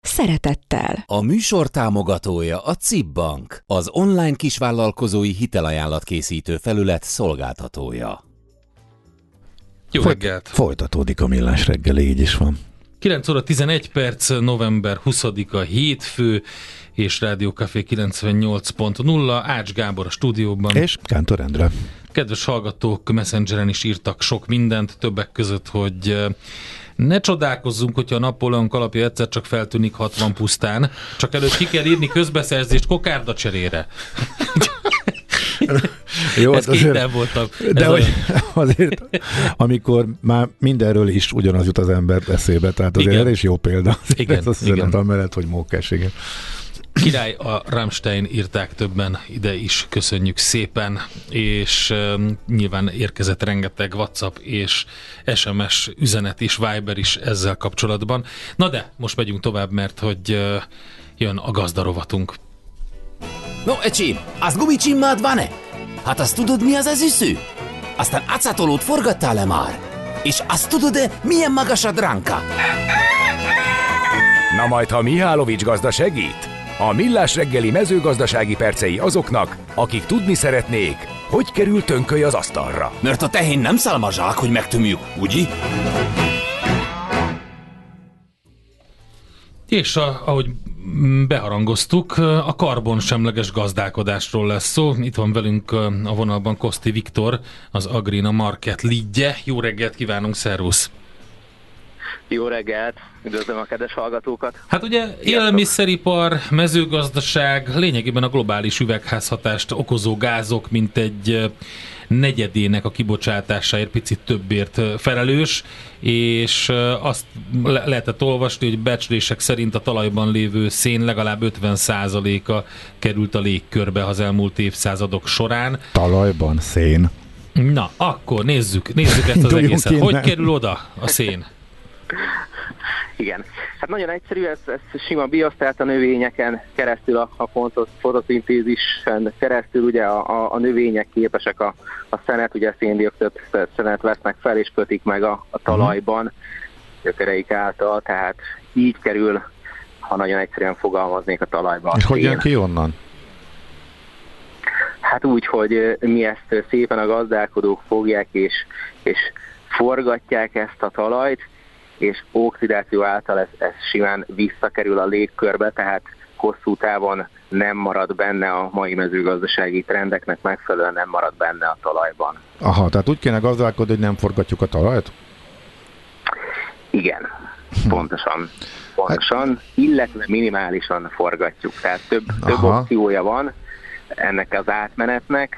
szeretettel. A műsor támogatója a CIP Bank, az online kisvállalkozói hitelajánlat készítő felület szolgáltatója. Jó reggelt! Folytatódik a millás reggeli, így is van. 9 óra 11 perc, november 20-a hétfő, és Rádió Café 98.0, Ács Gábor a stúdióban. És Kántor Endre. Kedves hallgatók, Messengeren is írtak sok mindent, többek között, hogy ne csodálkozzunk, hogyha a Napóleon kalapja egyszer csak feltűnik 60 pusztán, csak előtt ki kell írni közbeszerzést kokárda cserére. Jó, Ez azért, nem voltam. De hogy, azért, amikor már mindenről is ugyanaz jut az ember eszébe, tehát azért igen. is jó példa. Igen, Ez azt igen. mellett, hogy mókás, igen. Király a Rammstein írták többen ide is, köszönjük szépen, és um, nyilván érkezett rengeteg WhatsApp és SMS üzenet is, Viber is ezzel kapcsolatban. Na de, most megyünk tovább, mert hogy uh, jön a gazdarovatunk. No, ecsi, az gumicsimmád van-e? Hát azt tudod, mi az az üsző? Aztán acatolót forgattál-e már? És azt tudod-e, milyen magas a dránka? Na majd, ha Mihálovics gazda segít? A Millás reggeli mezőgazdasági percei azoknak, akik tudni szeretnék, hogy kerül tönköly az asztalra. Mert a tehén nem szálmazsák, hogy megtömjük, ugye? És a, ahogy beharangoztuk, a karbonsemleges gazdálkodásról lesz szó. Itt van velünk a vonalban Koszti Viktor, az Agrina Market lidje. Jó reggelt kívánunk, szervusz! Jó reggelt! Üdvözlöm a kedves hallgatókat! Hát ugye élelmiszeripar, mezőgazdaság, lényegében a globális üvegházhatást okozó gázok, mint egy negyedének a kibocsátásáért picit többért felelős, és azt le- lehetett olvasni, hogy becslések szerint a talajban lévő szén legalább 50%-a került a légkörbe az elmúlt évszázadok során. Talajban szén. Na, akkor nézzük, nézzük ezt az egészet. Hogy kerül oda a szén? Igen. Hát nagyon egyszerű, ez, ez sima biosz, tehát a növényeken keresztül, a, a fotoszintézisen keresztül ugye a, a, a növények képesek a, a szenet, ugye széndiokszid szenet vesznek fel és kötik meg a, a talajban gyökereik által, tehát így kerül, ha nagyon egyszerűen fogalmaznék a talajba. És hogy jön ki onnan? Hát úgy, hogy mi ezt szépen a gazdálkodók fogják és, és forgatják ezt a talajt, és oxidáció által ez, ez simán visszakerül a légkörbe, tehát hosszú távon nem marad benne a mai mezőgazdasági trendeknek megfelelően nem marad benne a talajban. Aha, tehát úgy kéne gazdálkodni, hogy nem forgatjuk a talajt? Igen, pontosan. Pontosan, illetve minimálisan forgatjuk, tehát több, több Aha. opciója van ennek az átmenetnek,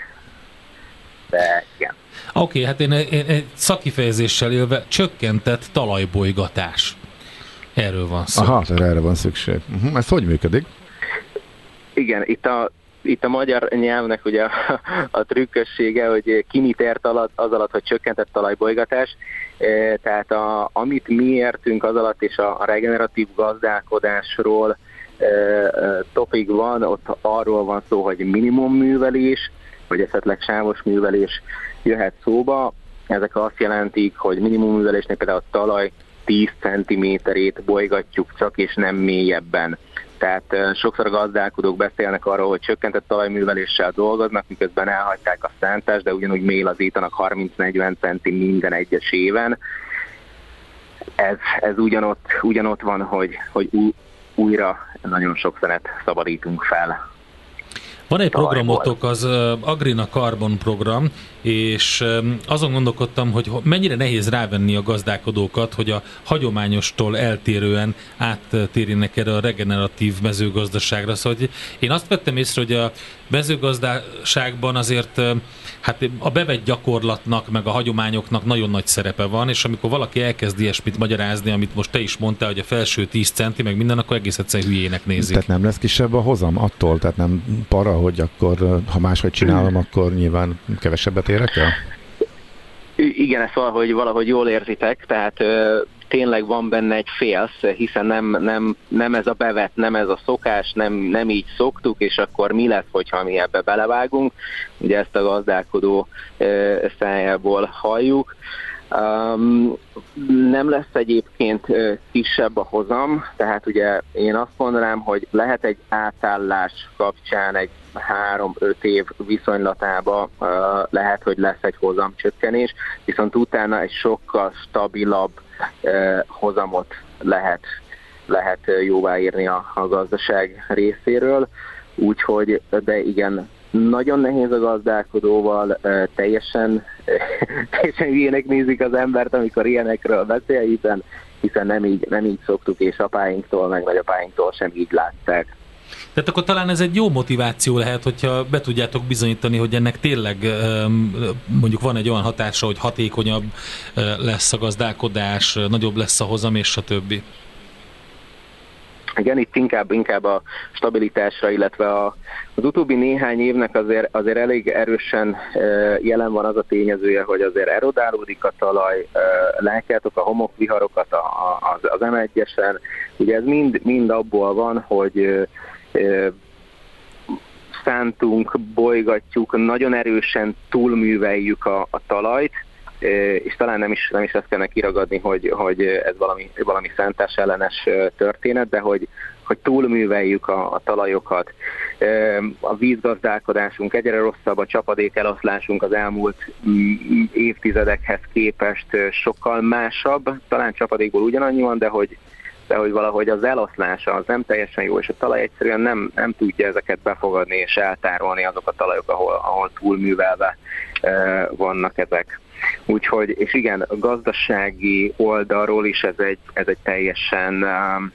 de igen. Oké, okay, hát én, én egy szakifejezéssel élve csökkentett talajbolygatás. Erről van szó. Aha, tehát erre van szükség. Uh-huh. Ez hogy működik? Igen, itt a, itt a magyar nyelvnek ugye a, a trükkössége, hogy ki mit ért alatt, az alatt, hogy csökkentett talajbolygatás. E, Tehát a, amit mi értünk az alatt, és a, a regeneratív gazdálkodásról e, e, topik van, ott arról van szó, hogy minimum művelés, vagy esetleg sávos művelés jöhet szóba. Ezek azt jelentik, hogy minimum művelésnél például a talaj 10 cm-ét bolygatjuk csak, és nem mélyebben. Tehát eh, sokszor a gazdálkodók beszélnek arról, hogy csökkentett talajműveléssel dolgoznak, miközben elhagyták a szántást, de ugyanúgy mélazítanak 30-40 centi minden egyes éven. Ez, ez ugyanott, ugyanott van, hogy, hogy új, újra nagyon sok szenet szabadítunk fel. Van egy programotok, az Agrina Carbon program, és azon gondolkodtam, hogy ho- mennyire nehéz rávenni a gazdálkodókat, hogy a hagyományostól eltérően áttérjenek erre a regeneratív mezőgazdaságra. Szóval hogy én azt vettem észre, hogy a mezőgazdaságban azért hát a bevett gyakorlatnak, meg a hagyományoknak nagyon nagy szerepe van, és amikor valaki elkezd ilyesmit magyarázni, amit most te is mondtál, hogy a felső 10 centi, meg minden, akkor egész egyszerűen hülyének nézik. Tehát nem lesz kisebb a hozam attól? Tehát nem para, hogy akkor ha máshogy csinálom, akkor nyilván kevesebbet érek el? Igen, ezt valahogy, valahogy jól érzitek, tehát tényleg van benne egy félsz, hiszen nem, nem, nem ez a bevet, nem ez a szokás, nem, nem így szoktuk, és akkor mi lesz, hogyha mi ebbe belevágunk. Ugye ezt a gazdálkodó szájából halljuk. Um, nem lesz egyébként kisebb a hozam, tehát ugye én azt mondanám, hogy lehet egy átállás kapcsán egy három-öt év viszonylatába uh, lehet, hogy lesz egy hozamcsökkenés, viszont utána egy sokkal stabilabb uh, hozamot lehet, lehet jóváírni a, a gazdaság részéről, úgyhogy, de igen, nagyon nehéz a gazdálkodóval, teljesen, teljesen ilyenek nézik az embert, amikor ilyenekről beszél, hiszen, hiszen nem, így, nem így szoktuk, és apáinktól, meg nagyapáinktól sem így látták. Tehát akkor talán ez egy jó motiváció lehet, hogyha be tudjátok bizonyítani, hogy ennek tényleg mondjuk van egy olyan hatása, hogy hatékonyabb lesz a gazdálkodás, nagyobb lesz a hozam, és stb. Igen, itt inkább, inkább a stabilitásra, illetve a, az utóbbi néhány évnek azért, azért elég erősen jelen van az a tényezője, hogy azért erodálódik a talaj, látjátok a homokviharokat az, az M1-esen, ugye ez mind, mind abból van, hogy szántunk, bolygatjuk, nagyon erősen túlműveljük a, a talajt, és talán nem is, nem is ezt kellene kiragadni, hogy, hogy ez valami, valami szántás ellenes történet, de hogy, hogy túlműveljük a, a talajokat. A vízgazdálkodásunk egyre rosszabb, a csapadék eloszlásunk az elmúlt mm, évtizedekhez képest sokkal másabb. Talán csapadékból ugyanannyi van, de hogy, de hogy valahogy az eloszlása az nem teljesen jó, és a talaj egyszerűen nem, nem tudja ezeket befogadni és eltárolni azok a talajok, ahol, ahol túlművelve vannak ezek. Úgyhogy, és igen, a gazdasági oldalról is ez egy, ez egy teljesen, um,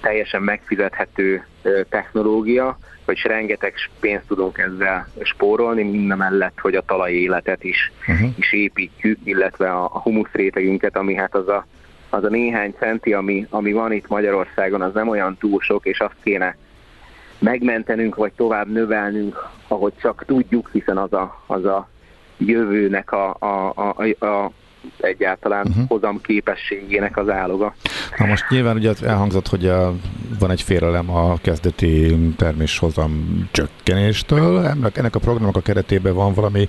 teljesen megfizethető technológia, hogy rengeteg pénzt tudunk ezzel spórolni, minden mellett, hogy a talaj életet is, uh-huh. is építjük, illetve a, a humusz rétegünket, ami hát az a, az a néhány centi, ami, ami van itt Magyarországon, az nem olyan túl sok, és azt kéne megmentenünk, vagy tovább növelnünk, ahogy csak tudjuk, hiszen az a, az a jövőnek a, a, a, a egyáltalán uh-huh. hozam képességének az áloga. Na most nyilván ugye elhangzott, hogy a, van egy félelem a kezdeti terméshozam csökkenéstől. Ennek, ennek a programnak a keretében van valami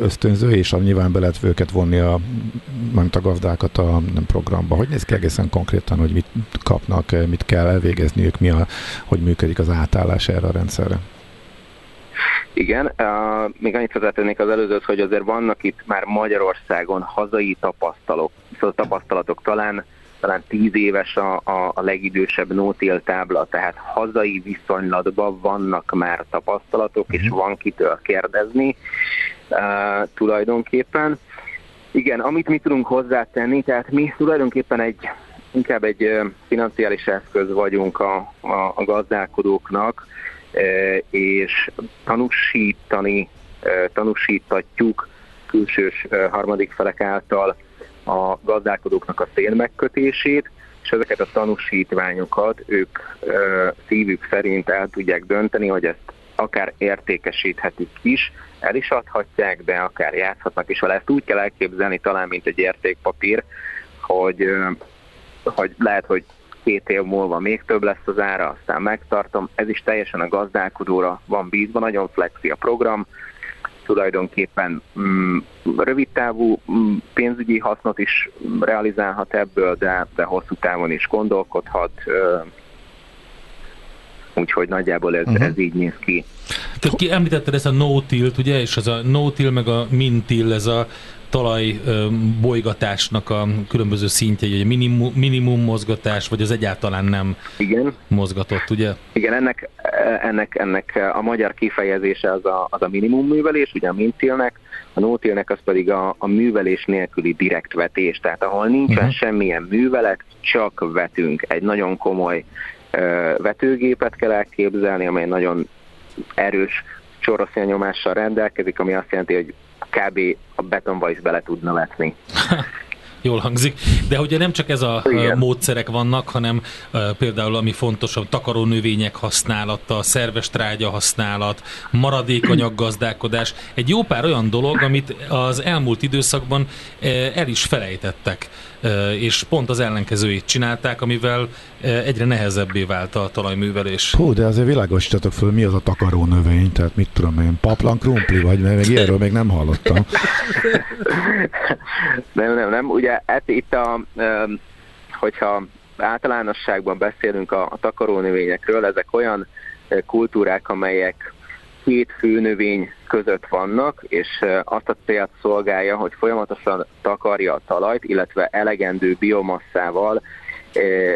ösztönző, és a nyilván be lehet őket vonni a, a gazdákat a nem programba. Hogy néz ki egészen konkrétan, hogy mit kapnak, mit kell elvégezniük, mi a, hogy működik az átállás erre a rendszerre? Igen, uh, még annyit hozzátennék az előzőt, hogy azért vannak itt már Magyarországon hazai tapasztalok, szóval tapasztalatok talán talán tíz éves a, a, a legidősebb nótél tábla, tehát hazai viszonylatban vannak már tapasztalatok, és mhm. van kitől kérdezni uh, tulajdonképpen. Igen, amit mi tudunk hozzátenni, tehát mi tulajdonképpen egy inkább egy financiális eszköz vagyunk a, a, a gazdálkodóknak, és tanúsítani, tanúsítatjuk külsős harmadik felek által a gazdálkodóknak a szélmegkötését, és ezeket a tanúsítványokat ők szívük szerint el tudják dönteni, hogy ezt akár értékesíthetik is, el is adhatják, de akár játszhatnak is vele. Ezt úgy kell elképzelni talán, mint egy értékpapír, hogy, hogy lehet, hogy két év múlva még több lesz az ára, aztán megtartom. Ez is teljesen a gazdálkodóra van bízva, nagyon flexi a program, tulajdonképpen mm, rövid távú mm, pénzügyi hasznot is realizálhat ebből, de, de hosszú távon is gondolkodhat, úgyhogy nagyjából ez, uh-huh. ez így néz ki. Te ki említetted ezt a no-tilt, ugye, és az a no-till meg a min-till, ez a talaj bolygatásnak a különböző szintjei, hogy minimum, minimum mozgatás, vagy az egyáltalán nem Igen. mozgatott, ugye? Igen, ennek, ennek, ennek a magyar kifejezése az a, az a minimum művelés, ugye a mintilnek, a nótilnek az pedig a, a művelés nélküli direkt vetés, tehát ahol nincsen uh-huh. semmilyen művelet, csak vetünk. Egy nagyon komoly uh, vetőgépet kell elképzelni, amely nagyon erős csoroszia nyomással rendelkezik, ami azt jelenti, hogy kb. a betonba is bele tudna vetni. Jól hangzik. De ugye nem csak ez a Igen. módszerek vannak, hanem uh, például ami fontos, a takarónövények használata, a szerves trágya használat, maradékanyag gazdálkodás. Egy jó pár olyan dolog, amit az elmúlt időszakban uh, el is felejtettek és pont az ellenkezőit csinálták, amivel egyre nehezebbé vált a talajművelés. Hú, de azért világosítatok föl, mi az a takaró növény, tehát mit tudom én, paplan krumpli vagy, mert még ilyenről még nem hallottam. nem, nem, nem, ugye hát itt a, hogyha általánosságban beszélünk a, a takarónövényekről, ezek olyan kultúrák, amelyek két főnövény között vannak, és azt a célt szolgálja, hogy folyamatosan takarja a talajt, illetve elegendő biomasszával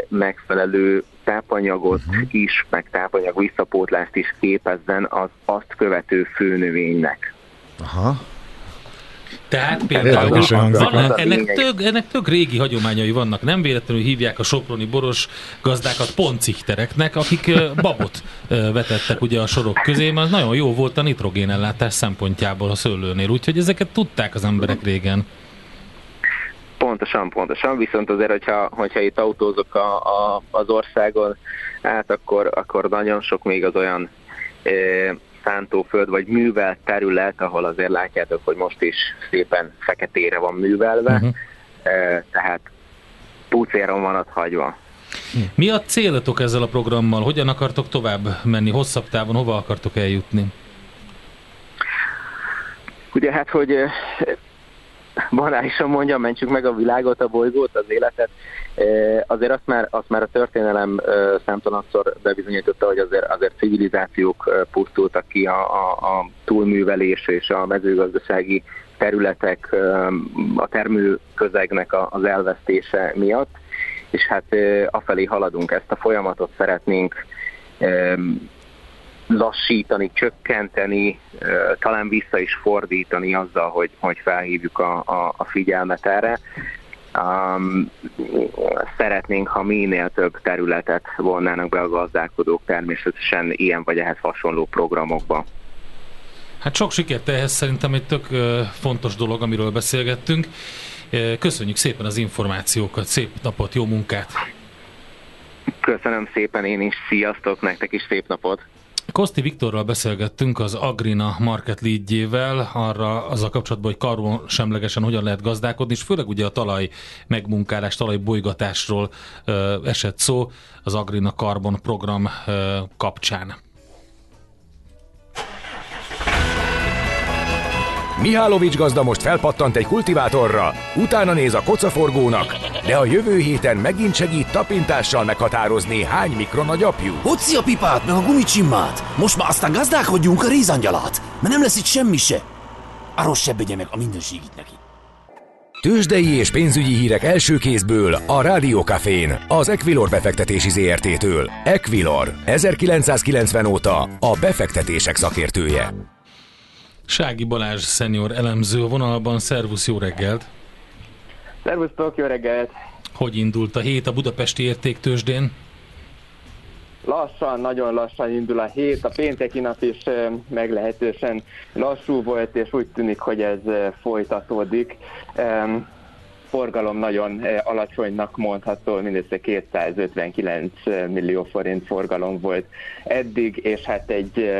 megfelelő tápanyagot uh-huh. is, meg tápanyag visszapótlást is képezzen az azt követő főnövénynek. Aha. Tehát például van, ennek, tök, ennek tök régi hagyományai vannak. Nem véletlenül hívják a soproni boros gazdákat poncichtereknek, akik babot vetettek ugye a sorok közé, mert nagyon jó volt a nitrogénellátás szempontjából a szőlőnél, úgyhogy ezeket tudták az emberek régen. Pontosan, pontosan, viszont azért, hogyha, hogyha itt autózok a, a, az országon át, akkor, akkor nagyon sok még az olyan szántóföld vagy művelt terület, ahol azért látjátok, hogy most is szépen feketére van művelve, uh-huh. tehát pucéron van ott hagyva. Mi a célotok ezzel a programmal? Hogyan akartok tovább menni? Hosszabb távon hova akartok eljutni? Ugye hát, hogy banálisan mondjam, mentsük meg a világot, a bolygót, az életet. Azért azt már, azt már a történelem számtalanszor bebizonyította, hogy azért, azért civilizációk pusztultak ki a, a, a túlművelés és a mezőgazdasági területek, a termőközegnek az elvesztése miatt, és hát afelé haladunk, ezt a folyamatot szeretnénk lassítani, csökkenteni, talán vissza is fordítani azzal, hogy, hogy felhívjuk a, a, a figyelmet erre. Um, szeretnénk, ha minél több területet vonnának be a gazdálkodók természetesen ilyen vagy ehhez hasonló programokba. Hát sok sikert ehhez szerintem egy tök fontos dolog, amiről beszélgettünk. Köszönjük szépen az információkat, szép napot, jó munkát! Köszönöm szépen én is, sziasztok, nektek is szép napot! Koszti Viktorral beszélgettünk az Agrina Market leadjével, arra az a kapcsolatban, hogy karbon semlegesen hogyan lehet gazdálkodni, és főleg ugye a talaj megmunkálás, talaj bolygatásról ö, esett szó az Agrina Carbon program ö, kapcsán. Mihálovics gazda most felpattant egy kultivátorra, utána néz a kocaforgónak, de a jövő héten megint segít tapintással meghatározni, hány mikron a gyapjú. Hoci a pipát, meg a gumicsimmát! Most már aztán gazdálkodjunk a rézangyalát, mert nem lesz itt semmi se. A rossz se meg a mindenségit neki. Tőzsdei és pénzügyi hírek első kézből a Rádiókafén, az Equilor befektetési ZRT-től. Equilor, 1990 óta a befektetések szakértője. Sági Balázs szenior elemző a vonalban. Szervusz, jó reggelt! Szervusztok, jó reggelt! Hogy indult a hét a budapesti értéktősdén? Lassan, nagyon lassan indul a hét. A pénteki nap is meglehetősen lassú volt, és úgy tűnik, hogy ez folytatódik. Forgalom nagyon alacsonynak mondható, mindössze 259 millió forint forgalom volt eddig, és hát egy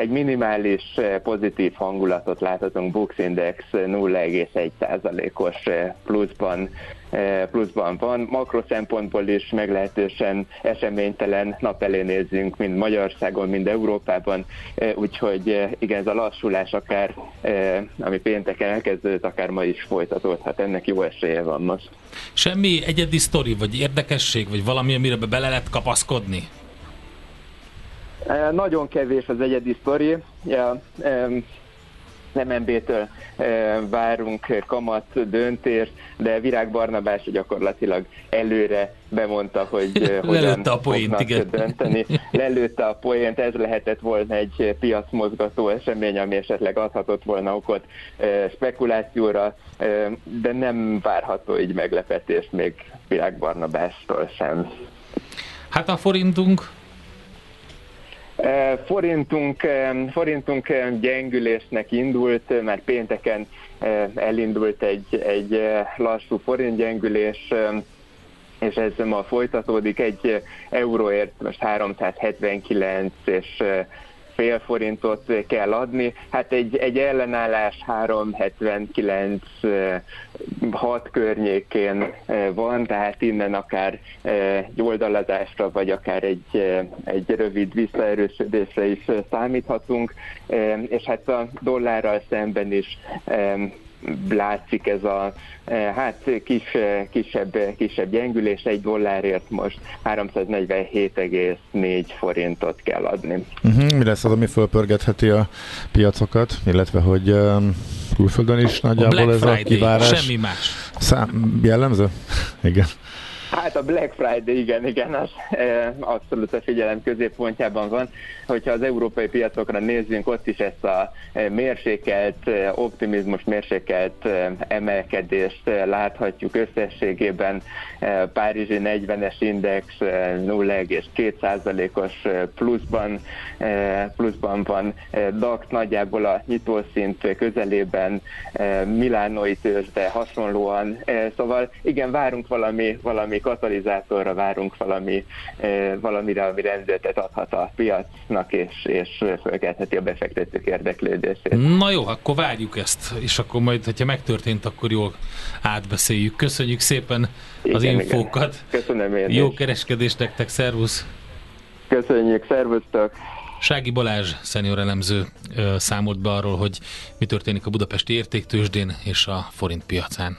egy minimális eh, pozitív hangulatot láthatunk, Bux Index 0,1%-os eh, pluszban, eh, pluszban van. Makro szempontból is meglehetősen eseménytelen nap elé nézzünk, mind Magyarországon, mind Európában, úgyhogy igen, ez a lassulás akár, ami pénteken elkezdődött, akár ma is folytatódhat, ennek jó esélye van most. Semmi egyedi sztori, vagy érdekesség, vagy valami, amire be lehet kapaszkodni? Nagyon kevés az egyedi sztori. Ja, MNB-től várunk kamat döntést, de Virág Barnabás gyakorlatilag előre bemondta, hogy hogyan a poént, igen. dönteni. Lelőtte a poént, ez lehetett volna egy piacmozgató esemény, ami esetleg adhatott volna okot spekulációra, de nem várható így meglepetés még Virág Barnabástól sem. Hát a forintunk Forintunk, forintunk gyengülésnek indult, mert pénteken elindult egy, egy lassú forintgyengülés, és ez ma folytatódik. Egy euróért most 379 és fél forintot kell adni. Hát egy, egy ellenállás 379 6 környékén van, tehát innen akár egy oldalazásra, vagy akár egy, egy rövid visszaerősödésre is számíthatunk, és hát a dollárral szemben is látszik ez a hát kis, kisebb, kisebb gyengülés, egy dollárért most 347,4 forintot kell adni. Uh-huh, mi lesz az, ami fölpörgetheti a piacokat, illetve hogy um, külföldön is nagyjából a ez Friday, a kivárás? Semmi más. Szám, jellemző? Igen. Hát a Black Friday, igen, igen, az e, abszolút a figyelem középpontjában van. Hogyha az európai piacokra nézzünk, ott is ezt a e, mérsékelt e, optimizmus, mérsékelt e, emelkedést láthatjuk összességében. Párizsi 40-es index 0,2%-os pluszban, pluszban van, DAX nagyjából a nyitószint közelében, Milánói tőzsde hasonlóan. Szóval igen, várunk valami, valami katalizátorra várunk valami, valamire, ami rendeletet adhat a piacnak, és, és fölkeltheti a befektetők érdeklődését. Na jó, akkor várjuk ezt, és akkor majd, hogyha megtörtént, akkor jól átbeszéljük. Köszönjük szépen az igen, infókat. Igen. Köszönöm én Jó kereskedést nektek, szervusz! Köszönjük, szervusztok! Sági Balázs, szenior elemző számolt be arról, hogy mi történik a budapesti értéktősdén és a forint piacán.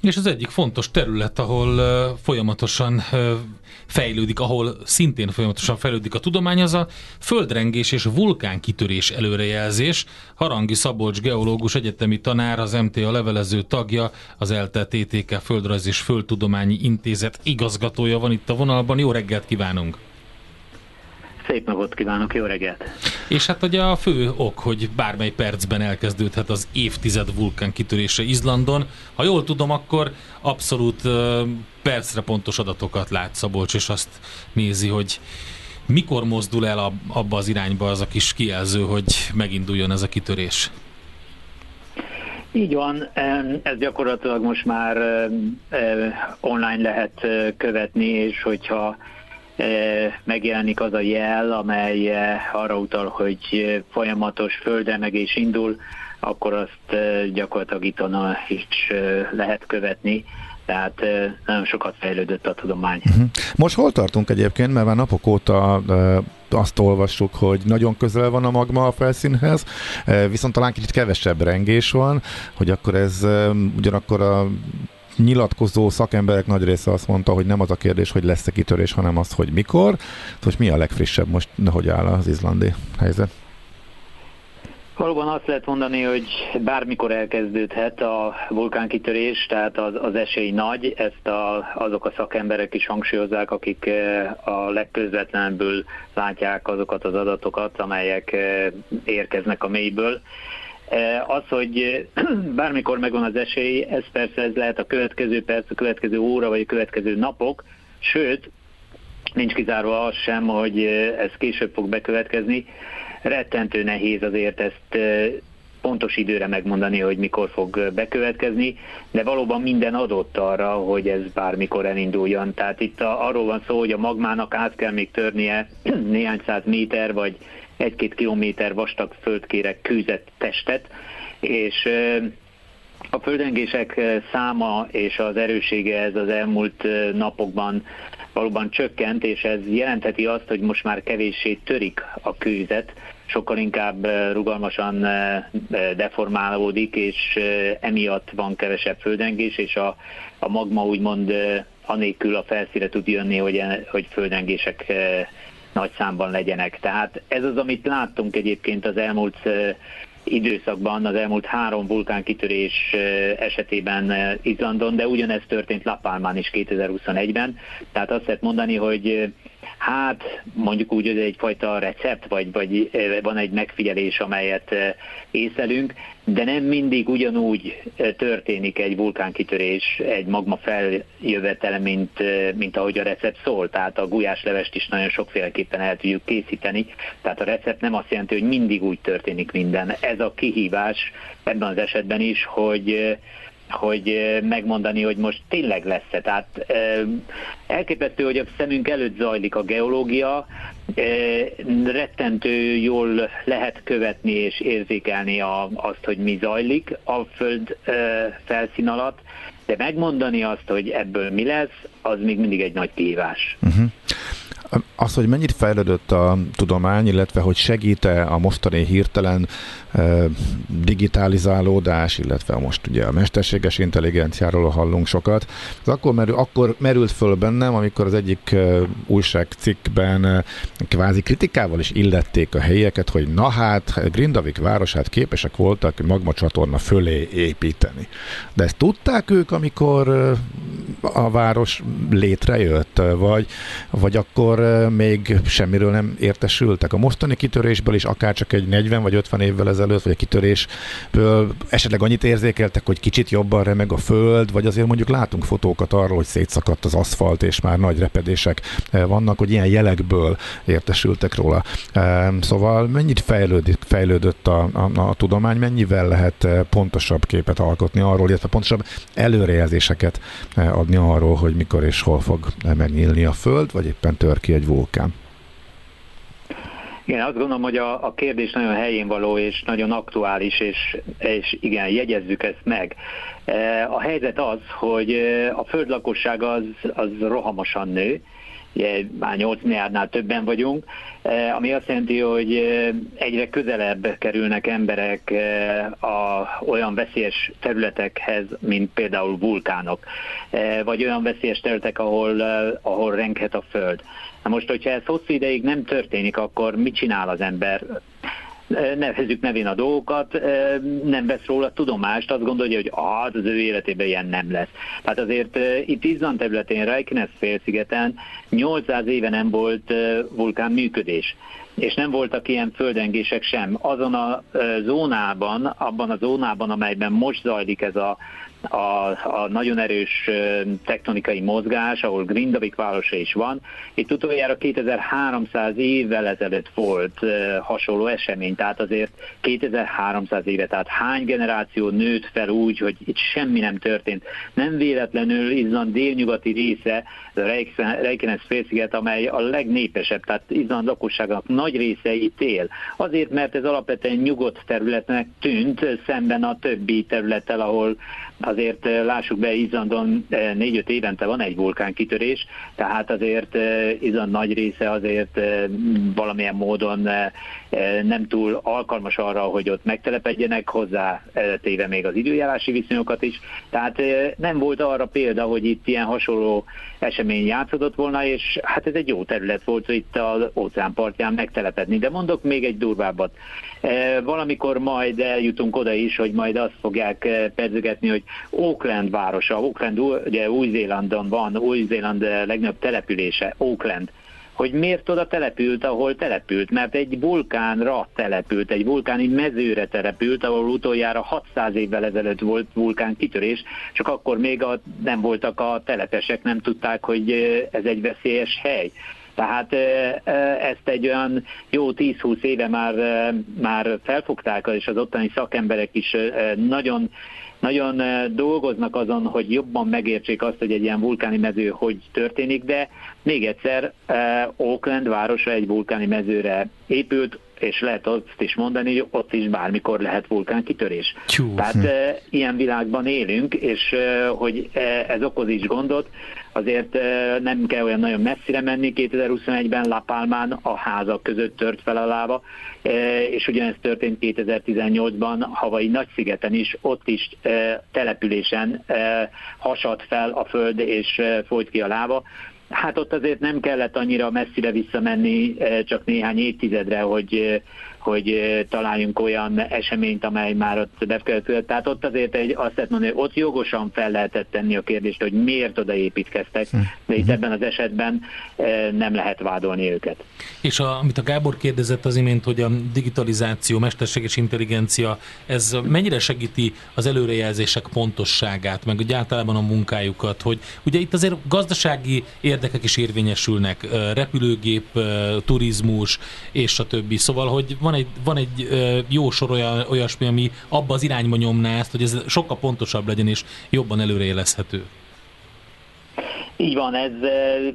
És az egyik fontos terület, ahol folyamatosan fejlődik, ahol szintén folyamatosan fejlődik a tudomány, az a földrengés és vulkánkitörés előrejelzés. Harangi Szabolcs geológus egyetemi tanár, az MTA levelező tagja, az ELTE TTK Földrajz és Földtudományi Intézet igazgatója van itt a vonalban. Jó reggelt kívánunk! Szép napot kívánok, jó reggelt! És hát ugye a fő ok, hogy bármely percben elkezdődhet az évtized vulkán kitörése Izlandon. Ha jól tudom, akkor abszolút percre pontos adatokat lát Szabolcs, és azt nézi, hogy mikor mozdul el abba az irányba az a kis kijelző, hogy meginduljon ez a kitörés? Így van, ez gyakorlatilag most már online lehet követni, és hogyha megjelenik az a jel, amely arra utal, hogy folyamatos földemegés indul, akkor azt gyakorlatilag itt is lehet követni tehát nagyon sokat fejlődött a tudomány. Mhm. Most hol tartunk egyébként, mert már napok óta azt olvassuk, hogy nagyon közel van a magma a felszínhez, viszont talán kicsit kevesebb rengés van, hogy akkor ez ugyanakkor a nyilatkozó szakemberek nagy része azt mondta, hogy nem az a kérdés, hogy lesz-e kitörés, hanem az, hogy mikor. Hogy mi a legfrissebb most, hogy áll az izlandi helyzet? Valóban azt lehet mondani, hogy bármikor elkezdődhet a vulkánkitörés, tehát az, az esély nagy, ezt a, azok a szakemberek is hangsúlyozzák, akik eh, a legközvetlenebbül látják azokat az adatokat, amelyek eh, érkeznek a mélyből. Eh, az, hogy bármikor megvan az esély, ez persze ez lehet a következő perc, a következő óra vagy a következő napok, sőt, nincs kizárva az sem, hogy eh, ez később fog bekövetkezni. Rettentő nehéz azért ezt eh, pontos időre megmondani, hogy mikor fog bekövetkezni, de valóban minden adott arra, hogy ez bármikor elinduljon. Tehát itt a, arról van szó, hogy a magmának át kell még törnie néhány száz méter, vagy egy-két kilométer vastag földkérek kőzett testet, és a földengések száma és az erősége ez az elmúlt napokban valóban csökkent, és ez jelentheti azt, hogy most már kevéssé törik a kőzet, sokkal inkább rugalmasan deformálódik, és emiatt van kevesebb földengés, és a, a magma úgymond anélkül a felszíre tud jönni, hogy, hogy földengések nagy számban legyenek. Tehát ez az, amit láttunk egyébként az elmúlt időszakban, az elmúlt három vulkánkitörés esetében Izlandon, de ugyanezt történt Lapalmán is 2021-ben. Tehát azt lehet mondani, hogy hát mondjuk úgy, hogy egyfajta recept, vagy, vagy van egy megfigyelés, amelyet észlelünk, de nem mindig ugyanúgy történik egy vulkánkitörés, egy magma feljövetele, mint, mint ahogy a recept szól. Tehát a gulyáslevest is nagyon sokféleképpen el tudjuk készíteni. Tehát a recept nem azt jelenti, hogy mindig úgy történik minden. Ez a kihívás ebben az esetben is, hogy hogy megmondani, hogy most tényleg lesz-e. Tehát elképesztő, hogy a szemünk előtt zajlik a geológia, rettentő jól lehet követni és érzékelni a, azt, hogy mi zajlik a Föld felszín alatt, de megmondani azt, hogy ebből mi lesz, az még mindig egy nagy kihívás. Uh-huh. Az, hogy mennyit fejlődött a tudomány, illetve hogy segít-e a mostani hirtelen digitalizálódás, illetve most ugye a mesterséges intelligenciáról hallunk sokat. Ez akkor, merül, akkor merült föl bennem, amikor az egyik újságcikkben kvázi kritikával is illették a helyeket, hogy na hát Grindavik városát képesek voltak magma csatorna fölé építeni. De ezt tudták ők, amikor a város létrejött, vagy, vagy akkor még semmiről nem értesültek. A mostani kitörésből is akár csak egy 40 vagy 50 évvel ezelőtt, vagy a kitörésből esetleg annyit érzékeltek, hogy kicsit jobban remeg a föld, vagy azért mondjuk látunk fotókat arról, hogy szétszakadt az aszfalt, és már nagy repedések vannak, hogy ilyen jelekből értesültek róla. Szóval mennyit fejlődött, fejlődött a, a, a tudomány, mennyivel lehet pontosabb képet alkotni arról, illetve pontosabb előrejelzéseket adni arról, hogy mikor és hol fog megnyílni a föld, vagy éppen tör egy vulkán. Igen, azt gondolom, hogy a, a kérdés nagyon helyén való és nagyon aktuális, és, és igen, jegyezzük ezt meg. E, a helyzet az, hogy e, a föld lakosság az, az rohamosan nő, ugye már 8 milliárdnál többen vagyunk, e, ami azt jelenti, hogy egyre közelebb kerülnek emberek a, olyan veszélyes területekhez, mint például vulkánok, vagy olyan veszélyes területek, ahol, ahol renghet a föld. Na most, hogyha ez hosszú ideig nem történik, akkor mit csinál az ember? Nevezzük nevén a dolgokat, nem vesz róla tudomást, azt gondolja, hogy ah, az ő életében ilyen nem lesz. Tehát azért itt Izland területén, Reykjanes félszigeten 800 éve nem volt vulkán működés és nem voltak ilyen földengések sem. Azon a zónában, abban a zónában, amelyben most zajlik ez a a, a nagyon erős tektonikai mozgás, ahol Grindavik városa is van. Itt utoljára 2300 évvel ezelőtt volt hasonló esemény, tehát azért 2300 éve, tehát hány generáció nőtt fel úgy, hogy itt semmi nem történt. Nem véletlenül Izland délnyugati része, Reykjanes félsziget, amely a legnépesebb, tehát Izland lakosságának nagy része itt él. Azért, mert ez alapvetően nyugodt területnek tűnt szemben a többi területtel, ahol azért eh, lássuk be, Izlandon 4-5 eh, évente van egy vulkánkitörés, tehát azért eh, Izland nagy része azért valamilyen módon nem túl alkalmas arra, hogy ott megtelepedjenek hozzá, téve még az időjárási viszonyokat is. Tehát nem volt arra példa, hogy itt ilyen hasonló esemény játszódott volna, és hát ez egy jó terület volt itt az óceánpartján megtelepedni. De mondok még egy durvábbat. Valamikor majd eljutunk oda is, hogy majd azt fogják perzegetni, hogy Auckland városa, Auckland ugye Új-Zélandon van, Új-Zéland legnagyobb települése, Auckland hogy miért oda települt, ahol települt, mert egy vulkánra települt, egy vulkáni mezőre települt, ahol utoljára 600 évvel ezelőtt volt vulkán kitörés, csak akkor még a, nem voltak a telepesek, nem tudták, hogy ez egy veszélyes hely. Tehát ezt egy olyan jó 10-20 éve már, már felfogták, és az ottani szakemberek is nagyon nagyon dolgoznak azon, hogy jobban megértsék azt, hogy egy ilyen vulkáni mező hogy történik, de még egyszer, Auckland városa egy vulkáni mezőre épült, és lehet azt is mondani, hogy ott is bármikor lehet vulkánkitörés. Tyú. Tehát e, ilyen világban élünk, és e, hogy ez okoz is gondot, azért nem kell olyan nagyon messzire menni, 2021-ben La Palmán a házak között tört fel a láva, és ugyanezt történt 2018-ban Havai Nagyszigeten is, ott is településen hasadt fel a föld és folyt ki a láva. Hát ott azért nem kellett annyira messzire visszamenni, csak néhány évtizedre, hogy hogy találjunk olyan eseményt, amely már ott bekövetkezett. Tehát ott azért egy, azt lehet mondani, hogy ott jogosan fel lehetett tenni a kérdést, hogy miért oda építkeztek, hm. de itt hm. ebben az esetben nem lehet vádolni őket. És a, amit a Gábor kérdezett az imént, hogy a digitalizáció, mesterséges intelligencia, ez mennyire segíti az előrejelzések pontosságát, meg úgy általában a munkájukat, hogy ugye itt azért gazdasági érdekek is érvényesülnek, repülőgép, turizmus és a többi. Szóval, hogy van van egy, van egy jó sor olyan, olyasmi, ami abba az irányba nyomná ezt, hogy ez sokkal pontosabb legyen és jobban előrejelezhető. Így van, ez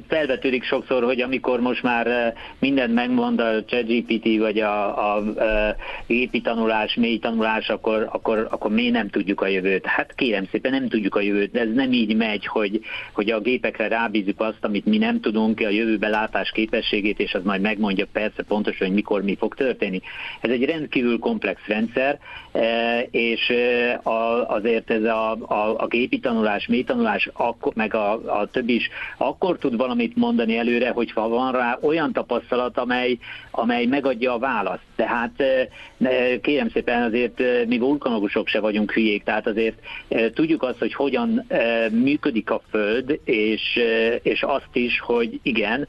felvetődik sokszor, hogy amikor most már mindent megmond a ChatGPT vagy a, a, a gépi tanulás, mély tanulás, akkor, akkor, akkor mi nem tudjuk a jövőt. Hát kérem szépen, nem tudjuk a jövőt. Ez nem így megy, hogy, hogy a gépekre rábízunk azt, amit mi nem tudunk, a jövőbe látás képességét, és az majd megmondja persze pontosan, hogy mikor mi fog történni. Ez egy rendkívül komplex rendszer, és azért ez a, a, a gépi tanulás, mély tanulás, meg a, a többi is akkor tud valamit mondani előre, hogyha van rá olyan tapasztalat, amely, amely megadja a választ. Tehát kérem szépen azért mi vulkanogusok se vagyunk hülyék, tehát azért tudjuk azt, hogy hogyan működik a Föld, és, és azt is, hogy igen,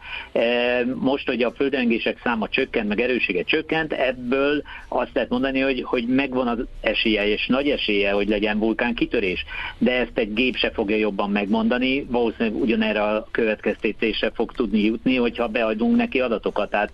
most, hogy a földrengések száma csökkent, meg erősége csökkent, ebből azt lehet mondani, hogy, hogy megvan az esélye, és nagy esélye, hogy legyen vulkánkitörés. De ezt egy gép se fogja jobban megmondani, valószínűleg ugyanerre a következtetésre fog tudni jutni, hogyha beadunk neki adatokat. Tehát,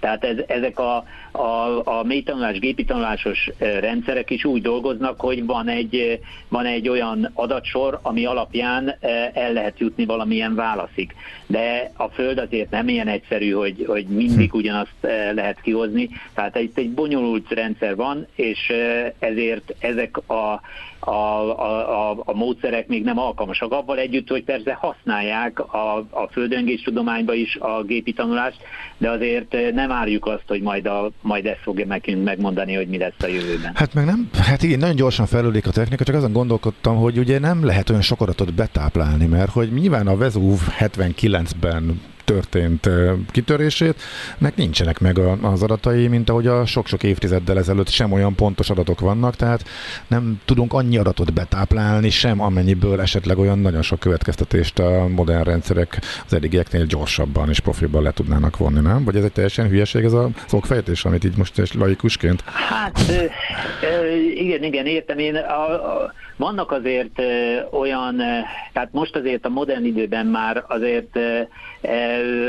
tehát ez, ezek a, a, a mély tanulás, gépi tanulásos rendszerek is úgy dolgoznak, hogy van egy, van egy olyan adatsor, ami alapján el lehet jutni valamilyen válaszig. De a Föld azért nem ilyen egyszerű, hogy, hogy mindig hm. ugyanazt lehet kihozni. Tehát itt egy bonyolult rendszer van, és ezért ezek a a, a, a, a módszerek még nem alkalmasak. Abban együtt, hogy persze használják a, a földöngés tudományba is a gépi tanulást, de azért nem árjuk azt, hogy majd, a, majd ezt fogja nekünk megmondani, hogy mi lesz a jövőben. Hát meg nem, hát igen, nagyon gyorsan fejlődik a technika, csak azon gondolkodtam, hogy ugye nem lehet olyan sok adatot betáplálni, mert hogy nyilván a Vezúv 79-ben történt kitörését, nek nincsenek meg az adatai, mint ahogy a sok-sok évtizeddel ezelőtt sem olyan pontos adatok vannak, tehát nem tudunk annyi adatot betáplálni, sem amennyiből esetleg olyan nagyon sok következtetést a modern rendszerek az eddigieknél gyorsabban és profilban le tudnának vonni, nem? Vagy ez egy teljesen hülyeség ez a okfejtés, amit így most laikusként? Hát igen, igen, értem. Én a, a, vannak azért olyan, tehát most azért a modern időben már azért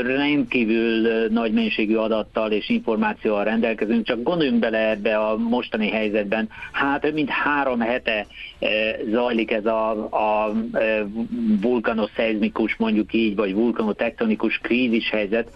rendkívül nagy mennyiségű adattal és információval rendelkezünk, csak gondoljunk bele ebbe a mostani helyzetben. Hát több mint három hete zajlik ez a, a vulkanoszeizmikus, mondjuk így, vagy vulkanotektonikus krízis helyzet.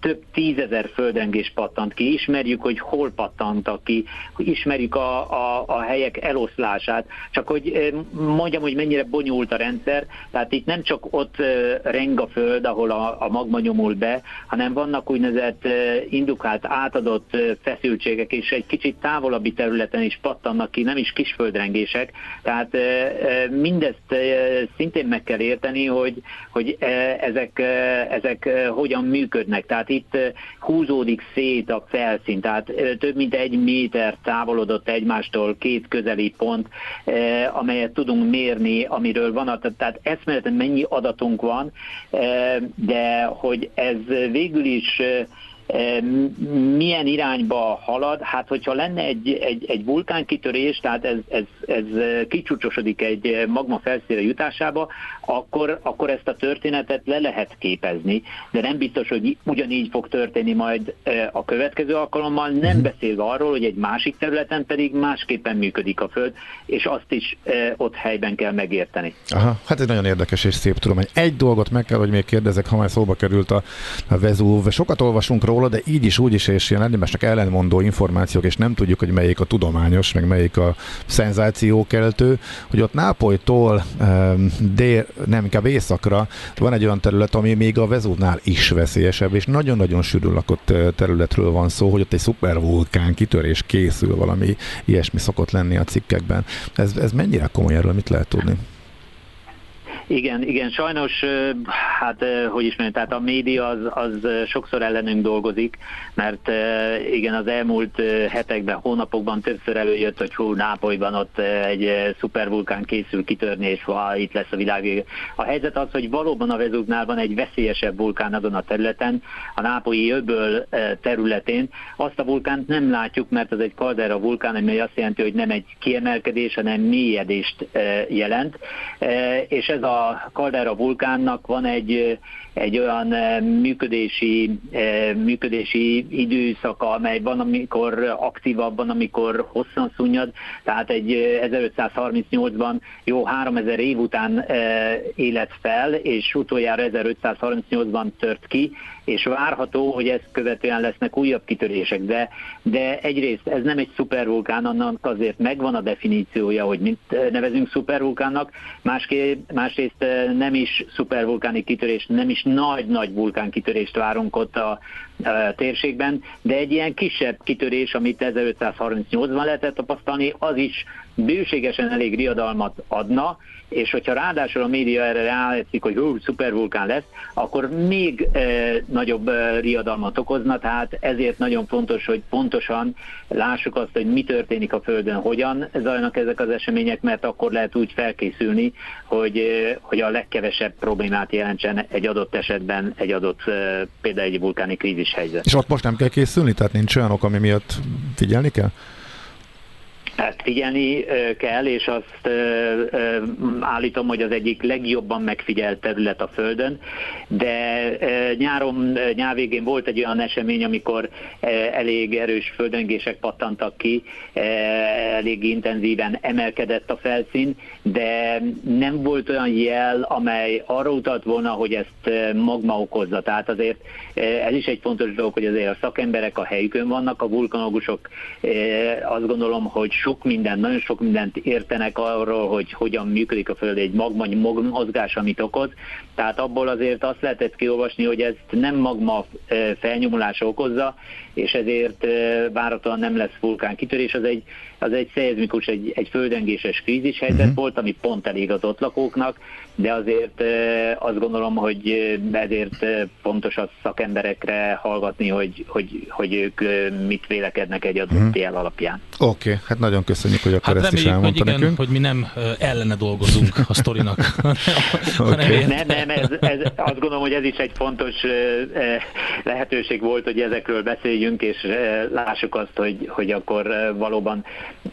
Több tízezer földrengés pattant ki. Ismerjük, hogy hol pattantak ki, ismerjük a, a, a helyek eloszlását, csak hogy mondjam, hogy mennyire bonyolult a rendszer, tehát itt nem csak ott reng a föld, ahol a, a magma nyomul be, hanem vannak úgynevezett indukált, átadott feszültségek, és egy kicsit távolabbi területen is pattannak ki, nem is kisföldrengések, tehát mindezt szintén meg kell érteni, hogy, hogy ezek, ezek hogyan működnek. Tehát itt húzódik szét a felszín, tehát több mint egy méter távolodott egymástól két közeli pont, amelyet tudunk mérni, amiről van, tehát eszméleten mennyi adatunk van, de hogy ez végül is milyen irányba halad? Hát, hogyha lenne egy, egy, egy vulkánkitörés, tehát ez, ez, ez kicsúcsosodik egy magma felszíre jutásába, akkor, akkor ezt a történetet le lehet képezni, de nem biztos, hogy ugyanígy fog történni majd a következő alkalommal, nem mhm. beszélve arról, hogy egy másik területen pedig másképpen működik a Föld, és azt is ott helyben kell megérteni. Aha, hát ez nagyon érdekes és szép tudomány. Egy dolgot meg kell, hogy még kérdezek, ha már szóba került a, a Vezúv. Sokat olvasunk róla, róla, de így is, úgy is, és ilyen egymásnak ellenmondó információk, és nem tudjuk, hogy melyik a tudományos, meg melyik a szenzációkeltő, hogy ott Nápolytól um, dél, nem inkább északra van egy olyan terület, ami még a Vezúnál is veszélyesebb, és nagyon-nagyon sűrűn lakott területről van szó, hogy ott egy szupervulkán kitörés készül, valami ilyesmi szokott lenni a cikkekben. Ez, ez mennyire komoly erről, mit lehet tudni? Igen, igen, sajnos, hát hogy is mondjam, tehát a média az, az sokszor ellenünk dolgozik, mert igen, az elmúlt hetekben, hónapokban többször előjött, hogy hú, Nápolyban ott egy szupervulkán készül kitörni, és ha itt lesz a világ. A helyzet az, hogy valóban a Vezúgnál van egy veszélyesebb vulkán azon a területen, a nápolyi öböl területén. Azt a vulkánt nem látjuk, mert az egy kaldera vulkán, ami azt jelenti, hogy nem egy kiemelkedés, hanem mélyedést jelent, és ez a a Caldera vulkánnak van egy, egy olyan eh, működési, eh, működési időszaka, amely van, amikor aktívabb, van, amikor hosszan szunnyad, tehát egy 1538-ban eh, jó 3000 év után élet fel, és utoljára 1538-ban tört ki, és várható, hogy ezt követően lesznek újabb kitörések, de, de egyrészt ez nem egy szupervulkán, annak azért megvan a definíciója, hogy mit nevezünk szupervulkánnak, másképp, másrészt nem is szupervulkáni kitörés, nem is nagy-nagy vulkánkitörést várunk ott a térségben, de egy ilyen kisebb kitörés, amit 1538-ban lehetett tapasztalni, az is bőségesen elég riadalmat adna, és hogyha ráadásul a média erre ráetszik, hogy hú, szupervulkán lesz, akkor még e, nagyobb e, riadalmat okozna, tehát ezért nagyon fontos, hogy pontosan lássuk azt, hogy mi történik a Földön, hogyan zajlanak ezek az események, mert akkor lehet úgy felkészülni, hogy, e, hogy a legkevesebb problémát jelentsen egy adott esetben egy adott e, például egy vulkáni krízis helyzet. És ott most nem kell készülni? Tehát nincs olyan ok, ami miatt figyelni kell? Hát figyelni kell, és azt állítom, hogy az egyik legjobban megfigyelt terület a Földön, de nyáron, nyár végén volt egy olyan esemény, amikor elég erős földöngések pattantak ki, elég intenzíven emelkedett a felszín, de nem volt olyan jel, amely arra utalt volna, hogy ezt magma okozza. Tehát azért ez is egy fontos dolog, hogy azért a szakemberek a helyükön vannak, a vulkanológusok azt gondolom, hogy sok minden, nagyon sok mindent értenek arról, hogy hogyan működik a Föld egy magma mozgás, amit okoz. Tehát abból azért azt lehetett kiolvasni, hogy ezt nem magma felnyomulása okozza, és ezért várhatóan nem lesz vulkánkitörés. Az egy, az egy szeizmikus, egy, egy földengéses krízis helyzet uh-huh. volt, ami pont elég az ott lakóknak, de azért azt gondolom, hogy ezért fontos a szakemberekre hallgatni, hogy, hogy, hogy ők mit vélekednek egy adott uh-huh. jel alapján. Oké, okay, hát nagyon köszönjük, hogy akkor hát ezt reméljük, is elmondta hogy igen, nekünk. hogy mi nem ellene dolgozunk a sztorinak. okay. Nem, nem, ez, ez, azt gondolom, hogy ez is egy fontos lehetőség volt, hogy ezekről beszéljünk, és lássuk azt, hogy, hogy akkor valóban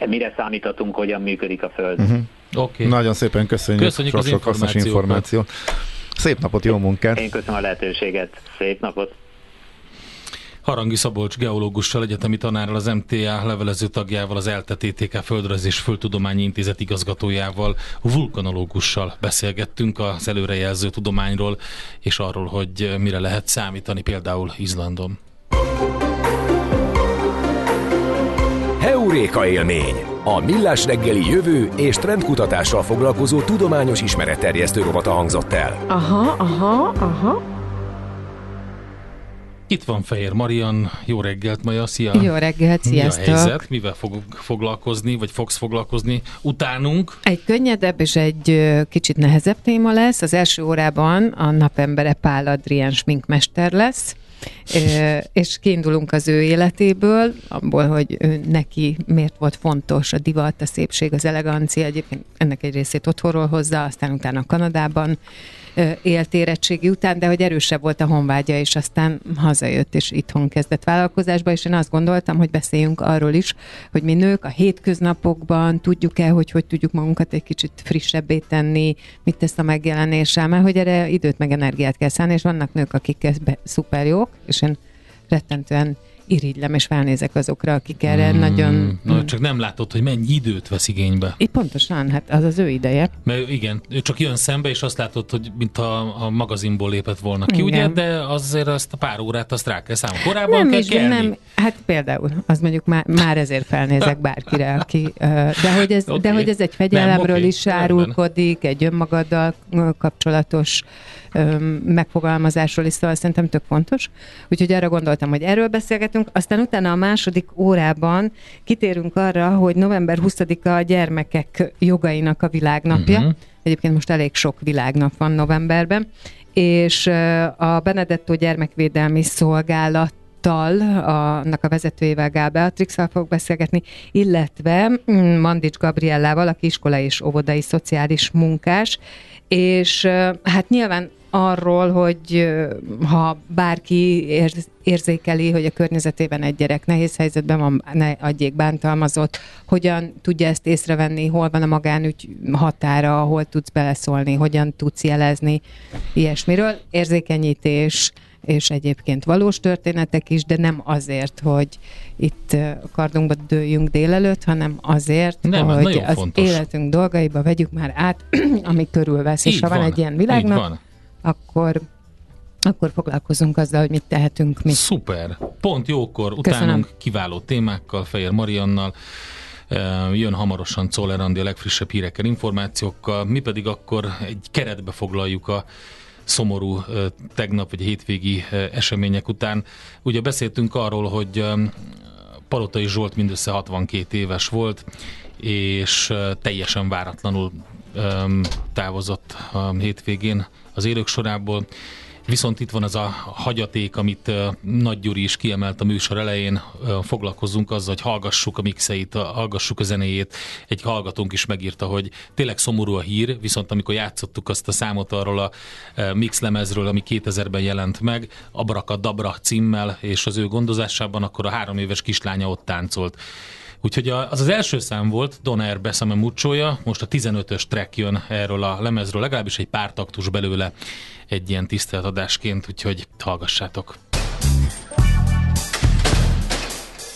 mire számíthatunk, hogyan működik a Föld. Uh-huh. Okay. Nagyon szépen köszönjük, köszönjük az sok hasznos információt. Szép napot, jó munkát! Én köszönöm a lehetőséget. Szép napot! Harangi Szabolcs geológussal, egyetemi tanárral, az MTA levelező tagjával, az ELTE-TTK Földrajz és Földtudományi Intézet igazgatójával, vulkanológussal beszélgettünk az előrejelző tudományról, és arról, hogy mire lehet számítani például Izlandon. Heuréka élmény! A Millás reggeli jövő és trendkutatással foglalkozó tudományos ismeretterjesztő rovata hangzott el. Aha, aha, aha. Itt van Fehér Marian, jó reggelt Maja, szia! Jó reggelt, sziasztok! Mi a helyzet? Mivel fogunk foglalkozni, vagy fogsz foglalkozni utánunk? Egy könnyedebb és egy kicsit nehezebb téma lesz. Az első órában a napembere Pál Adrián sminkmester lesz, és kiindulunk az ő életéből, abból, hogy ő neki miért volt fontos a divat, a szépség, az elegancia, egyébként ennek egy részét otthonról hozza, aztán utána Kanadában élt érettségi után, de hogy erősebb volt a honvágya, és aztán hazajött, és itthon kezdett vállalkozásba, és én azt gondoltam, hogy beszéljünk arról is, hogy mi nők a hétköznapokban tudjuk-e, hogy hogy tudjuk magunkat egy kicsit frissebbé tenni, mit tesz a megjelenéssel, mert hogy erre időt meg energiát kell szállni, és vannak nők, akik be szuper jók, és én rettentően irigylem, és felnézek azokra, akik erre hmm, nagyon... Na, csak nem látod, hogy mennyi időt vesz igénybe. Itt pontosan, hát az az ő ideje. Mert igen, ő csak jön szembe, és azt látod, hogy mint a, a magazinból lépett volna ki, igen. ugye, de azért azt a pár órát azt rá kell számolni. Korábban nem kell is, kelni. Nem, hát például, az mondjuk már, már ezért felnézek bárkire, aki... De hogy ez, okay. de hogy ez egy fegyelemről nem, okay. is árulkodik, egy önmagaddal kapcsolatos megfogalmazásról is, szóval szerintem tök fontos. Úgyhogy arra gondoltam, hogy erről beszélgetünk. Aztán utána a második órában kitérünk arra, hogy november 20-a a gyermekek jogainak a világnapja. Uh-huh. Egyébként most elég sok világnap van novemberben, és a Benedetto Gyermekvédelmi Szolgálat annak a vezetőjével Gál beatrix fog beszélgetni, illetve mm, Mandics Gabriellával, aki iskola és óvodai szociális munkás, és hát nyilván arról, hogy ha bárki érzékeli, hogy a környezetében egy gyerek nehéz helyzetben van, ne adjék bántalmazott, hogyan tudja ezt észrevenni, hol van a magánügy határa, hol tudsz beleszólni, hogyan tudsz jelezni ilyesmiről. Érzékenyítés, és egyébként valós történetek is, de nem azért, hogy itt kardunkba dőljünk délelőtt, hanem azért, nem, hogy az fontos. életünk dolgaiba vegyük már át, ami körülvesz. Így és ha van, van egy ilyen világnak, akkor akkor foglalkozunk azzal, hogy mit tehetünk mi. Szuper! Pont jókor utánunk kiváló témákkal, Fejer Mariannal, jön hamarosan Czoller Andi a legfrissebb hírekkel, információkkal, mi pedig akkor egy keretbe foglaljuk a szomorú tegnap vagy hétvégi események után. Ugye beszéltünk arról, hogy Palotai Zsolt mindössze 62 éves volt, és teljesen váratlanul távozott a hétvégén az élők sorából. Viszont itt van az a hagyaték, amit Nagy Gyuri is kiemelt a műsor elején, foglalkozunk azzal, hogy hallgassuk a mixeit, hallgassuk a zenéjét. Egy hallgatónk is megírta, hogy tényleg szomorú a hír, viszont amikor játszottuk azt a számot arról a mix lemezről, ami 2000-ben jelent meg, Abraka Dabra címmel és az ő gondozásában, akkor a három éves kislánya ott táncolt. Úgyhogy az az első szám volt, Donair Besame Mucsója, most a 15-ös track jön erről a lemezről, legalábbis egy pár taktus belőle egy ilyen tiszteletadásként, úgyhogy hallgassátok.